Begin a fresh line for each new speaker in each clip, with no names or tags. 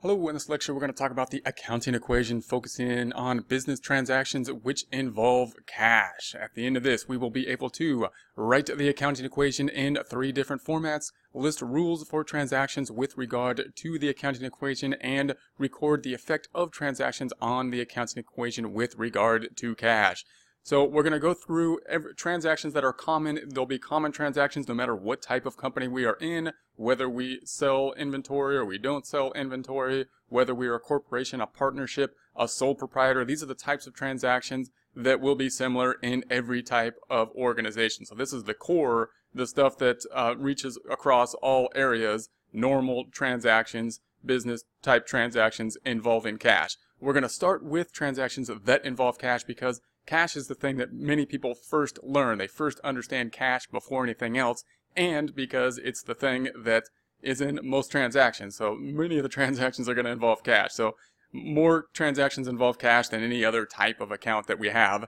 Hello, in this lecture we're going to talk about the accounting equation focusing on business transactions which involve cash. At the end of this, we will be able to write the accounting equation in three different formats, list rules for transactions with regard to the accounting equation, and record the effect of transactions on the accounting equation with regard to cash. So we're going to go through every, transactions that are common. There'll be common transactions no matter what type of company we are in, whether we sell inventory or we don't sell inventory, whether we are a corporation, a partnership, a sole proprietor. These are the types of transactions that will be similar in every type of organization. So this is the core, the stuff that uh, reaches across all areas, normal transactions, business type transactions involving cash. We're going to start with transactions that involve cash because cash is the thing that many people first learn. They first understand cash before anything else, and because it's the thing that is in most transactions. So many of the transactions are going to involve cash. So more transactions involve cash than any other type of account that we have.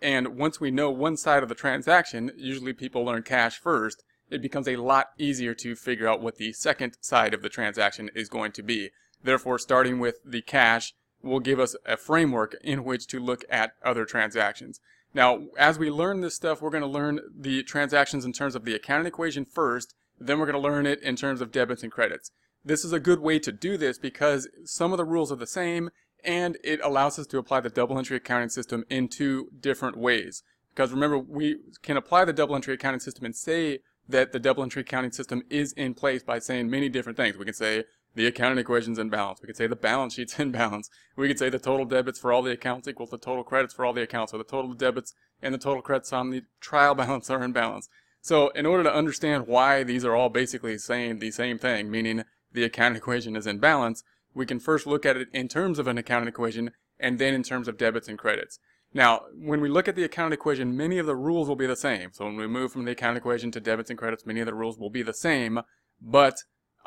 And once we know one side of the transaction, usually people learn cash first, it becomes a lot easier to figure out what the second side of the transaction is going to be. Therefore, starting with the cash will give us a framework in which to look at other transactions. Now, as we learn this stuff, we're going to learn the transactions in terms of the accounting equation first, then we're going to learn it in terms of debits and credits. This is a good way to do this because some of the rules are the same and it allows us to apply the double entry accounting system in two different ways. Because remember, we can apply the double entry accounting system and say that the double entry accounting system is in place by saying many different things. We can say the accounting equation's in balance. We could say the balance sheet's in balance. We could say the total debits for all the accounts equals the total credits for all the accounts, or the total debits and the total credits on the trial balance are in balance. So in order to understand why these are all basically saying the same thing, meaning the accounting equation is in balance, we can first look at it in terms of an accounting equation and then in terms of debits and credits. Now, when we look at the accounting equation, many of the rules will be the same. So when we move from the accounting equation to debits and credits, many of the rules will be the same, but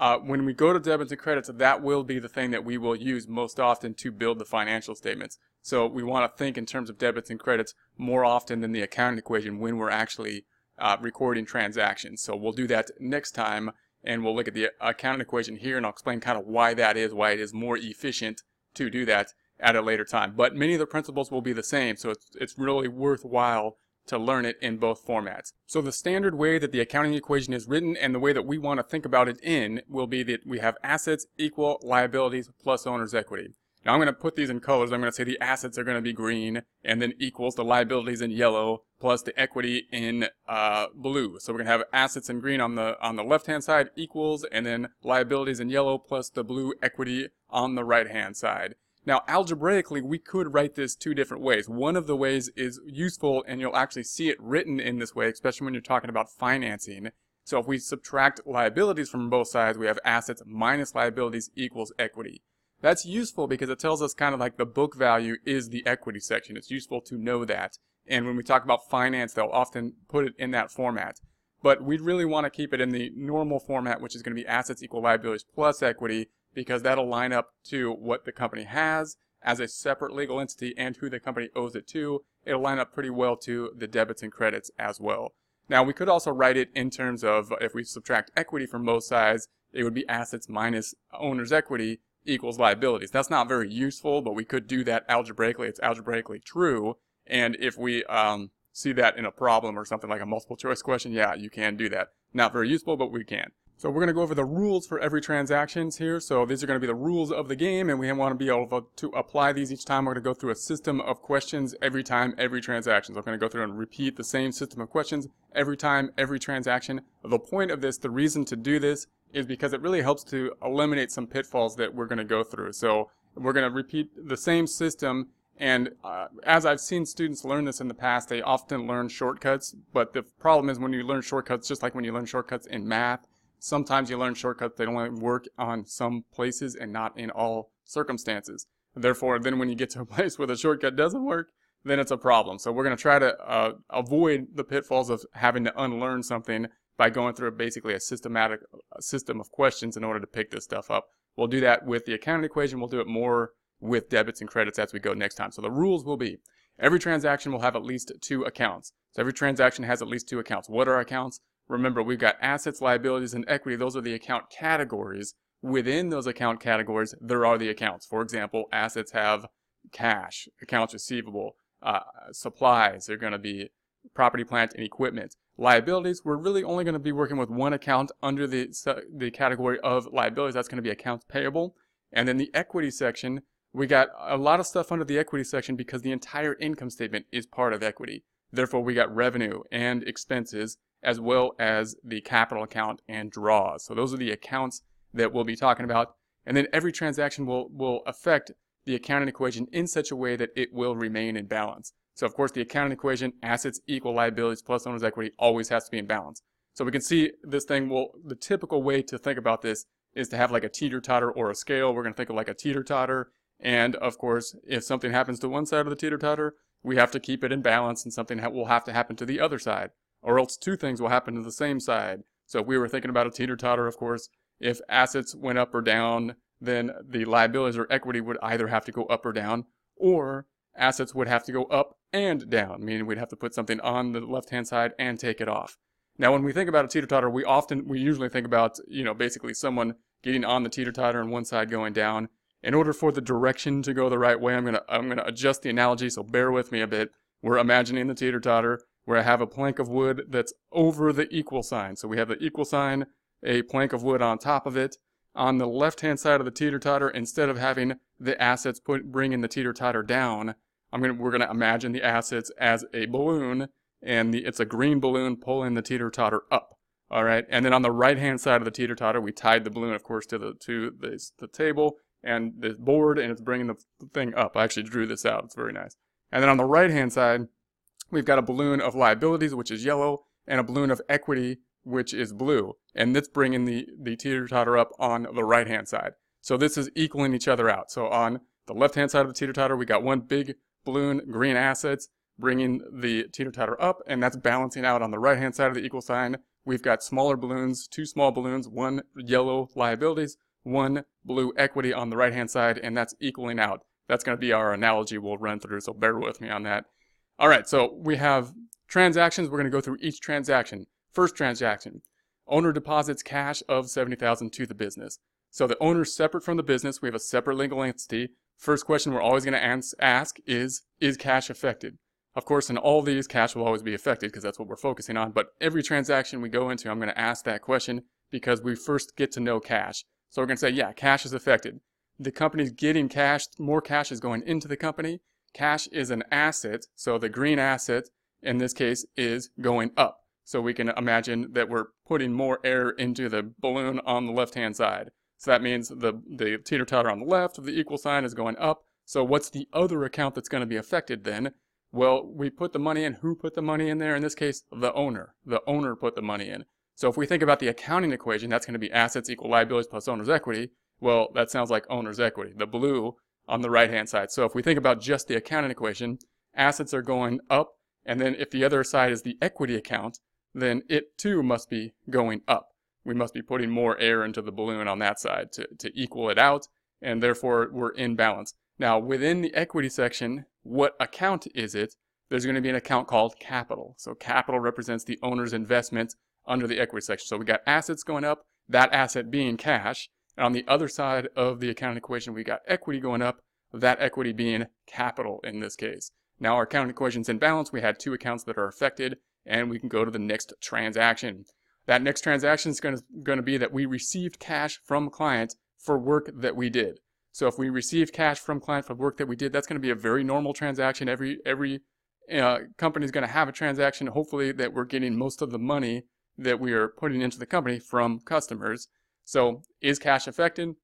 uh, when we go to debits and credits, that will be the thing that we will use most often to build the financial statements. So we want to think in terms of debits and credits more often than the accounting equation when we're actually uh, recording transactions. So we'll do that next time and we'll look at the accounting equation here and I'll explain kind of why that is, why it is more efficient to do that at a later time. But many of the principles will be the same, so it's, it's really worthwhile to learn it in both formats. So the standard way that the accounting equation is written and the way that we want to think about it in will be that we have assets equal liabilities plus owner's equity. Now I'm going to put these in colors. I'm going to say the assets are going to be green and then equals the liabilities in yellow plus the equity in uh, blue. So we're going to have assets in green on the on the left hand side equals and then liabilities in yellow plus the blue equity on the right hand side. Now, algebraically, we could write this two different ways. One of the ways is useful, and you'll actually see it written in this way, especially when you're talking about financing. So if we subtract liabilities from both sides, we have assets minus liabilities equals equity. That's useful because it tells us kind of like the book value is the equity section. It's useful to know that. And when we talk about finance, they'll often put it in that format. But we really want to keep it in the normal format, which is going to be assets equal liabilities plus equity, because that'll line up to what the company has as a separate legal entity and who the company owes it to. It'll line up pretty well to the debits and credits as well. Now, we could also write it in terms of if we subtract equity from both sides, it would be assets minus owner's equity equals liabilities. That's not very useful, but we could do that algebraically. It's algebraically true. And if we um, see that in a problem or something like a multiple choice question, yeah, you can do that. Not very useful, but we can. So we're going to go over the rules for every transactions here. So these are going to be the rules of the game, and we want to be able to apply these each time. We're going to go through a system of questions every time, every transaction. So I'm going to go through and repeat the same system of questions every time, every transaction. The point of this, the reason to do this, is because it really helps to eliminate some pitfalls that we're going to go through. So we're going to repeat the same system and uh, as I've seen students learn this in the past, they often learn shortcuts. But the problem is when you learn shortcuts, just like when you learn shortcuts in math, Sometimes you learn shortcuts that only work on some places and not in all circumstances. Therefore, then when you get to a place where the shortcut doesn't work, then it's a problem. So we're going to try to uh, avoid the pitfalls of having to unlearn something by going through basically a systematic a system of questions in order to pick this stuff up. We'll do that with the accounting equation. We'll do it more with debits and credits as we go next time. So the rules will be every transaction will have at least two accounts. So every transaction has at least two accounts. What are accounts? Remember, we've got assets, liabilities, and equity. Those are the account categories. within those account categories, there are the accounts. For example, assets have cash, accounts receivable, uh, supplies, they're going to be property, plant, and equipment. Liabilities, we're really only going to be working with one account under the, the category of liabilities. That's going to be accounts payable. And then the equity section, we got a lot of stuff under the equity section because the entire income statement is part of equity. Therefore, we got revenue and expenses as well as the capital account and draws. So those are the accounts that we'll be talking about. And then every transaction will, will affect the accounting equation in such a way that it will remain in balance. So of course the accounting equation, assets equal liabilities plus owner's equity always has to be in balance. So we can see this thing, well, the typical way to think about this is to have like a teeter-totter or a scale. We're going to think of like a teeter-totter. And of course, if something happens to one side of the teeter-totter, we have to keep it in balance and something will have to happen to the other side. Or else two things will happen to the same side. So if we were thinking about a teeter-totter, of course, if assets went up or down, then the liabilities or equity would either have to go up or down, or assets would have to go up and down, meaning we'd have to put something on the left-hand side and take it off. Now, when we think about a teeter-totter, we often, we usually think about, you know, basically someone getting on the teeter-totter and one side going down. In order for the direction to go the right way, I'm gonna, I'm gonna adjust the analogy, so bear with me a bit. We're imagining the teeter-totter where I have a plank of wood that's over the equal sign. So we have the equal sign, a plank of wood on top of it. On the left-hand side of the teeter-totter, instead of having the assets put, bringing the teeter-totter down, I'm gonna, we're going to imagine the assets as a balloon, and the, it's a green balloon pulling the teeter-totter up. All right, and then on the right-hand side of the teeter-totter, we tied the balloon, of course, to the to the, the table and the board, and it's bringing the thing up. I actually drew this out. It's very nice. And then on the right-hand side, we've got a balloon of liabilities, which is yellow, and a balloon of equity, which is blue. And that's bringing the, the teeter-totter up on the right-hand side. So this is equaling each other out. So on the left-hand side of the teeter-totter, we got one big balloon, green assets, bringing the teeter-totter up, and that's balancing out on the right-hand side of the equal sign. We've got smaller balloons, two small balloons, one yellow liabilities, one blue equity on the right-hand side, and that's equaling out. That's going to be our analogy we'll run through, so bear with me on that. All right, so we have transactions. We're going to go through each transaction. First transaction, owner deposits cash of 70000 to the business. So the owner's separate from the business. We have a separate legal entity. First question we're always going to ask is, is cash affected? Of course, in all these, cash will always be affected because that's what we're focusing on. But every transaction we go into, I'm going to ask that question because we first get to know cash. So we're going to say, yeah, cash is affected. The company's getting cash, more cash is going into the company. Cash is an asset, so the green asset in this case is going up. So we can imagine that we're putting more air into the balloon on the left-hand side. So that means the, the teeter-totter on the left of the equal sign is going up. So what's the other account that's going to be affected then? Well, we put the money in. Who put the money in there? In this case, the owner. The owner put the money in. So if we think about the accounting equation, that's going to be assets equal liabilities plus owner's equity. Well, that sounds like owner's equity, the blue on the right-hand side. So if we think about just the accounting equation, assets are going up, and then if the other side is the equity account, then it too must be going up we must be putting more air into the balloon on that side to, to equal it out, and therefore we're in balance. Now, within the equity section, what account is it? There's going to be an account called capital. So capital represents the owner's investment under the equity section. So we got assets going up, that asset being cash, and on the other side of the accounting equation, we got equity going up, that equity being capital in this case. Now our accounting equation's in balance. We had two accounts that are affected, and we can go to the next transaction. That next transaction is going to, be that we received cash from client for work that we did. So if we receive cash from client for work that we did, that's going to be a very normal transaction. Every every uh, company is going to have a transaction. Hopefully that we're getting most of the money that we are putting into the company from customers. So is cash affected?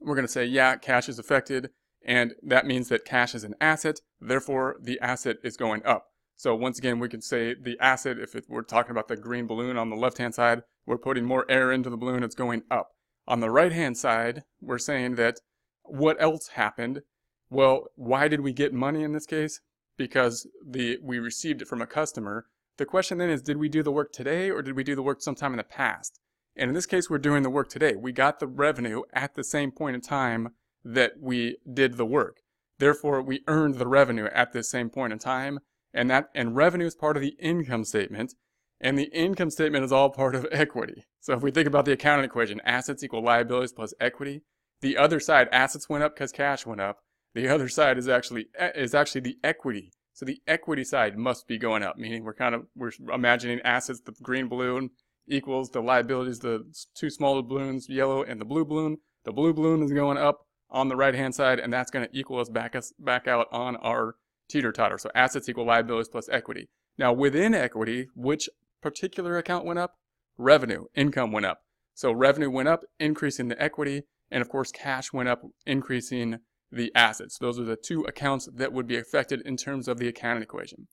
We're going to say, yeah, cash is affected. And that means that cash is an asset. Therefore, the asset is going up. So once again, we can say the asset, if it, we're talking about the green balloon on the left-hand side, we're putting more air into the balloon, it's going up. On the right-hand side, we're saying that what else happened? Well, why did we get money in this case? Because the we received it from a customer. The question then is, did we do the work today or did we do the work sometime in the past? And in this case, we're doing the work today. We got the revenue at the same point in time that we did the work. Therefore, we earned the revenue at the same point in time and that and revenue is part of the income statement. And the income statement is all part of equity. So if we think about the accounting equation, assets equal liabilities plus equity, the other side, assets went up because cash went up. The other side is actually is actually the equity. So the equity side must be going up, meaning we're kind of we're imagining assets, the green balloon equals the liabilities, the two smaller balloons, yellow and the blue balloon. The blue balloon is going up on the right hand side, and that's going to equal us back us back out on our teeter totter. So assets equal liabilities plus equity. Now within equity, which particular account went up? Revenue, income went up. So revenue went up, increasing the equity, and of course cash went up, increasing the assets. Those are the two accounts that would be affected in terms of the accounting equation.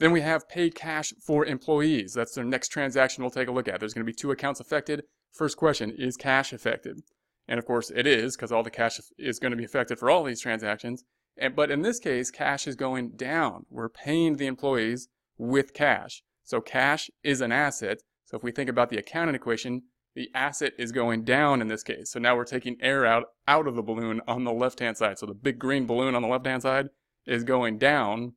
Then we have paid cash for employees. That's the next transaction we'll take a look at. There's going to be two accounts affected. First question, is cash affected? And of course it is because all the cash is going to be affected for all these transactions. And, but in this case, cash is going down. We're paying the employees with cash. So cash is an asset. So if we think about the accounting equation, the asset is going down in this case. So now we're taking air out, out of the balloon on the left-hand side. So the big green balloon on the left-hand side is going down.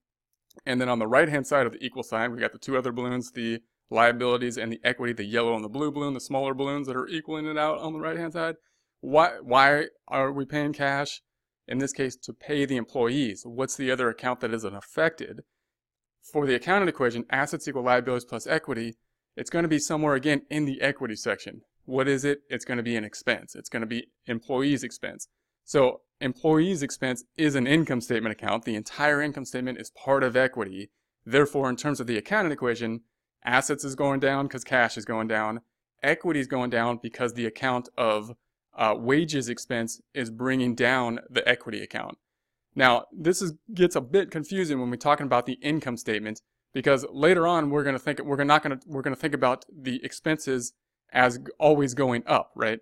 And then on the right-hand side of the equal sign, we got the two other balloons, the liabilities and the equity, the yellow and the blue balloon, the smaller balloons that are equaling it out on the right-hand side. Why, why are we paying cash? In this case, to pay the employees. What's the other account that isn't affected? For the accounting equation, assets equal liabilities plus equity, it's going to be somewhere again in the equity section. What is it? It's going to be an expense. It's going to be employees expense. So employees expense is an income statement account. The entire income statement is part of equity. Therefore, in terms of the accounting equation, assets is going down because cash is going down. Equity is going down because the account of uh, wages expense is bringing down the equity account. Now, this is, gets a bit confusing when we're talking about the income statement because later on we're going to think we're not going to we're going to think about the expenses as always going up, right?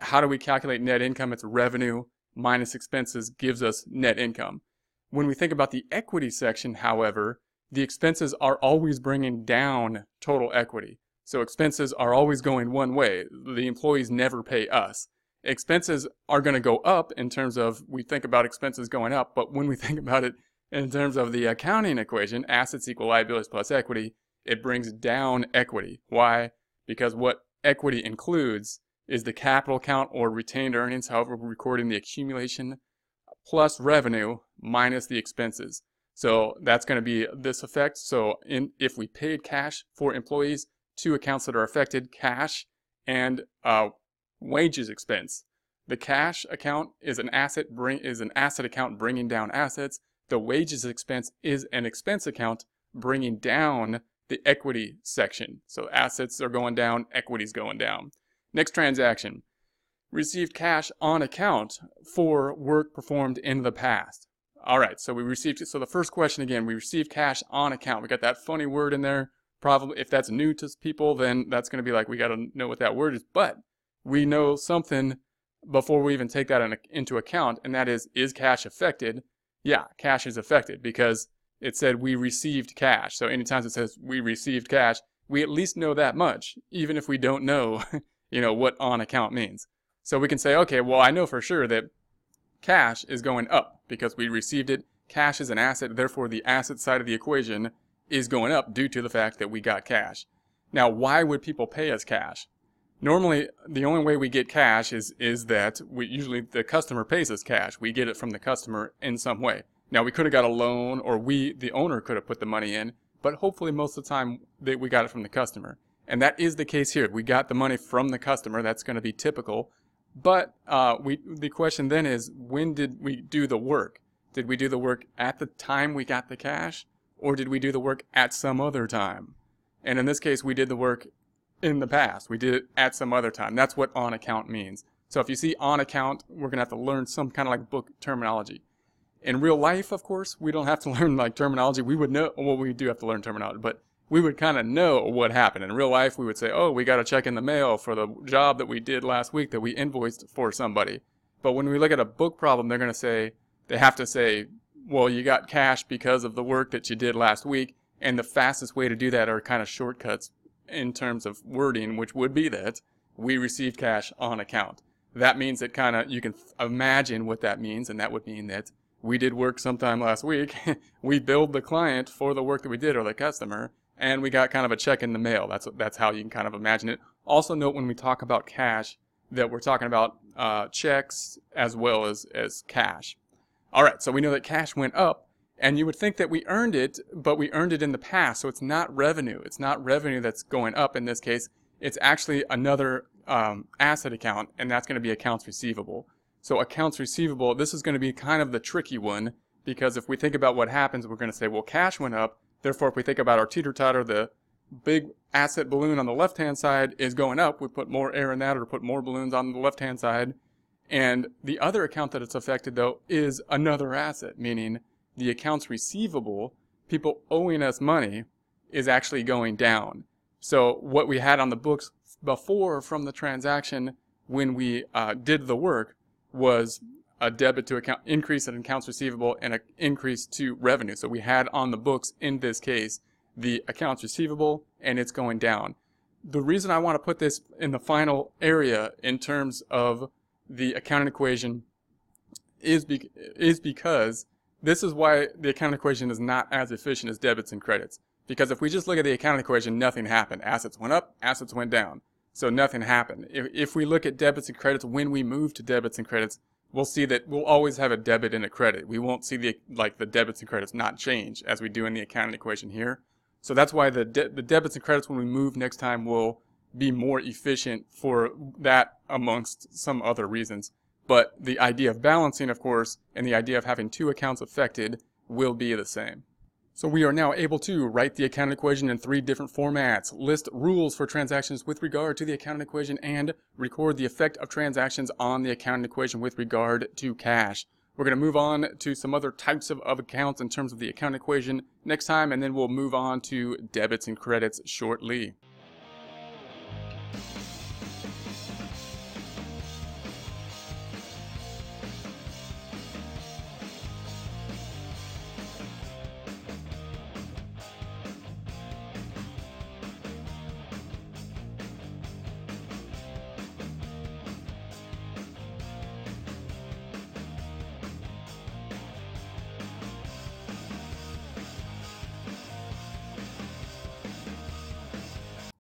How do we calculate net income? It's revenue minus expenses gives us net income. When we think about the equity section, however, the expenses are always bringing down total equity. So expenses are always going one way. The employees never pay us expenses are going to go up in terms of we think about expenses going up, but when we think about it in terms of the accounting equation, assets equal liabilities plus equity, it brings down equity. Why? Because what equity includes is the capital count or retained earnings, however we're recording the accumulation, plus revenue minus the expenses. So that's going to be this effect. So in, if we paid cash for employees, two accounts that are affected, cash and uh, wages expense. The cash account is an asset bring is an asset account bringing down assets. The wages expense is an expense account bringing down the equity section. So assets are going down, equity's going down. Next transaction. Received cash on account for work performed in the past. All right, so we received, so the first question again, we received cash on account. We got that funny word in there. Probably, if that's new to people, then that's going to be like, we got to know what that word is. But we know something before we even take that in, into account, and that is, is cash affected? Yeah, cash is affected because it said we received cash. So anytime it says we received cash, we at least know that much, even if we don't know, you know, what on account means. So we can say, okay, well, I know for sure that cash is going up because we received it. Cash is an asset, therefore the asset side of the equation is going up due to the fact that we got cash. Now, why would people pay us cash? Normally, the only way we get cash is, is that we usually the customer pays us cash. We get it from the customer in some way. Now, we could have got a loan or we, the owner, could have put the money in, but hopefully most of the time they, we got it from the customer. And that is the case here. We got the money from the customer. That's going to be typical. But uh, we, the question then is, when did we do the work? Did we do the work at the time we got the cash? Or did we do the work at some other time? And in this case, we did the work in the past. We did it at some other time. That's what on account means. So if you see on account, we're going to have to learn some kind of like book terminology. In real life, of course, we don't have to learn like terminology. We would know, well, we do have to learn terminology, but we would kind of know what happened. In real life, we would say, oh, we got a check in the mail for the job that we did last week that we invoiced for somebody. But when we look at a book problem, they're going to say, they have to say, well, you got cash because of the work that you did last week. And the fastest way to do that are kind of shortcuts in terms of wording, which would be that we received cash on account. That means that kind of you can imagine what that means, and that would mean that we did work sometime last week. we billed the client for the work that we did or the customer, and we got kind of a check in the mail. That's that's how you can kind of imagine it. Also note when we talk about cash that we're talking about uh, checks as well as as cash. All right, so we know that cash went up, and you would think that we earned it, but we earned it in the past, so it's not revenue. It's not revenue that's going up in this case. It's actually another um, asset account, and that's going to be accounts receivable. So accounts receivable, this is going to be kind of the tricky one because if we think about what happens, we're going to say, well, cash went up. Therefore, if we think about our teeter-totter, the big asset balloon on the left-hand side is going up. We put more air in that or put more balloons on the left-hand side. And the other account that it's affected, though, is another asset, meaning the accounts receivable, people owing us money, is actually going down. So what we had on the books before from the transaction when we uh, did the work was a debit to account increase in accounts receivable and an increase to revenue. So we had on the books in this case the accounts receivable and it's going down. The reason I want to put this in the final area in terms of the accounting equation is be, is because this is why the accounting equation is not as efficient as debits and credits. Because if we just look at the accounting equation, nothing happened. Assets went up, assets went down. So nothing happened. If, if we look at debits and credits, when we move to debits and credits, we'll see that we'll always have a debit and a credit. We won't see the like the debits and credits not change as we do in the accounting equation here. So that's why the de- the debits and credits when we move next time will be more efficient for that amongst some other reasons. But the idea of balancing, of course, and the idea of having two accounts affected will be the same. So we are now able to write the accounting equation in three different formats, list rules for transactions with regard to the accounting equation, and record the effect of transactions on the accounting equation with regard to cash. We're going to move on to some other types of, of accounts in terms of the accounting equation next time, and then we'll move on to debits and credits shortly.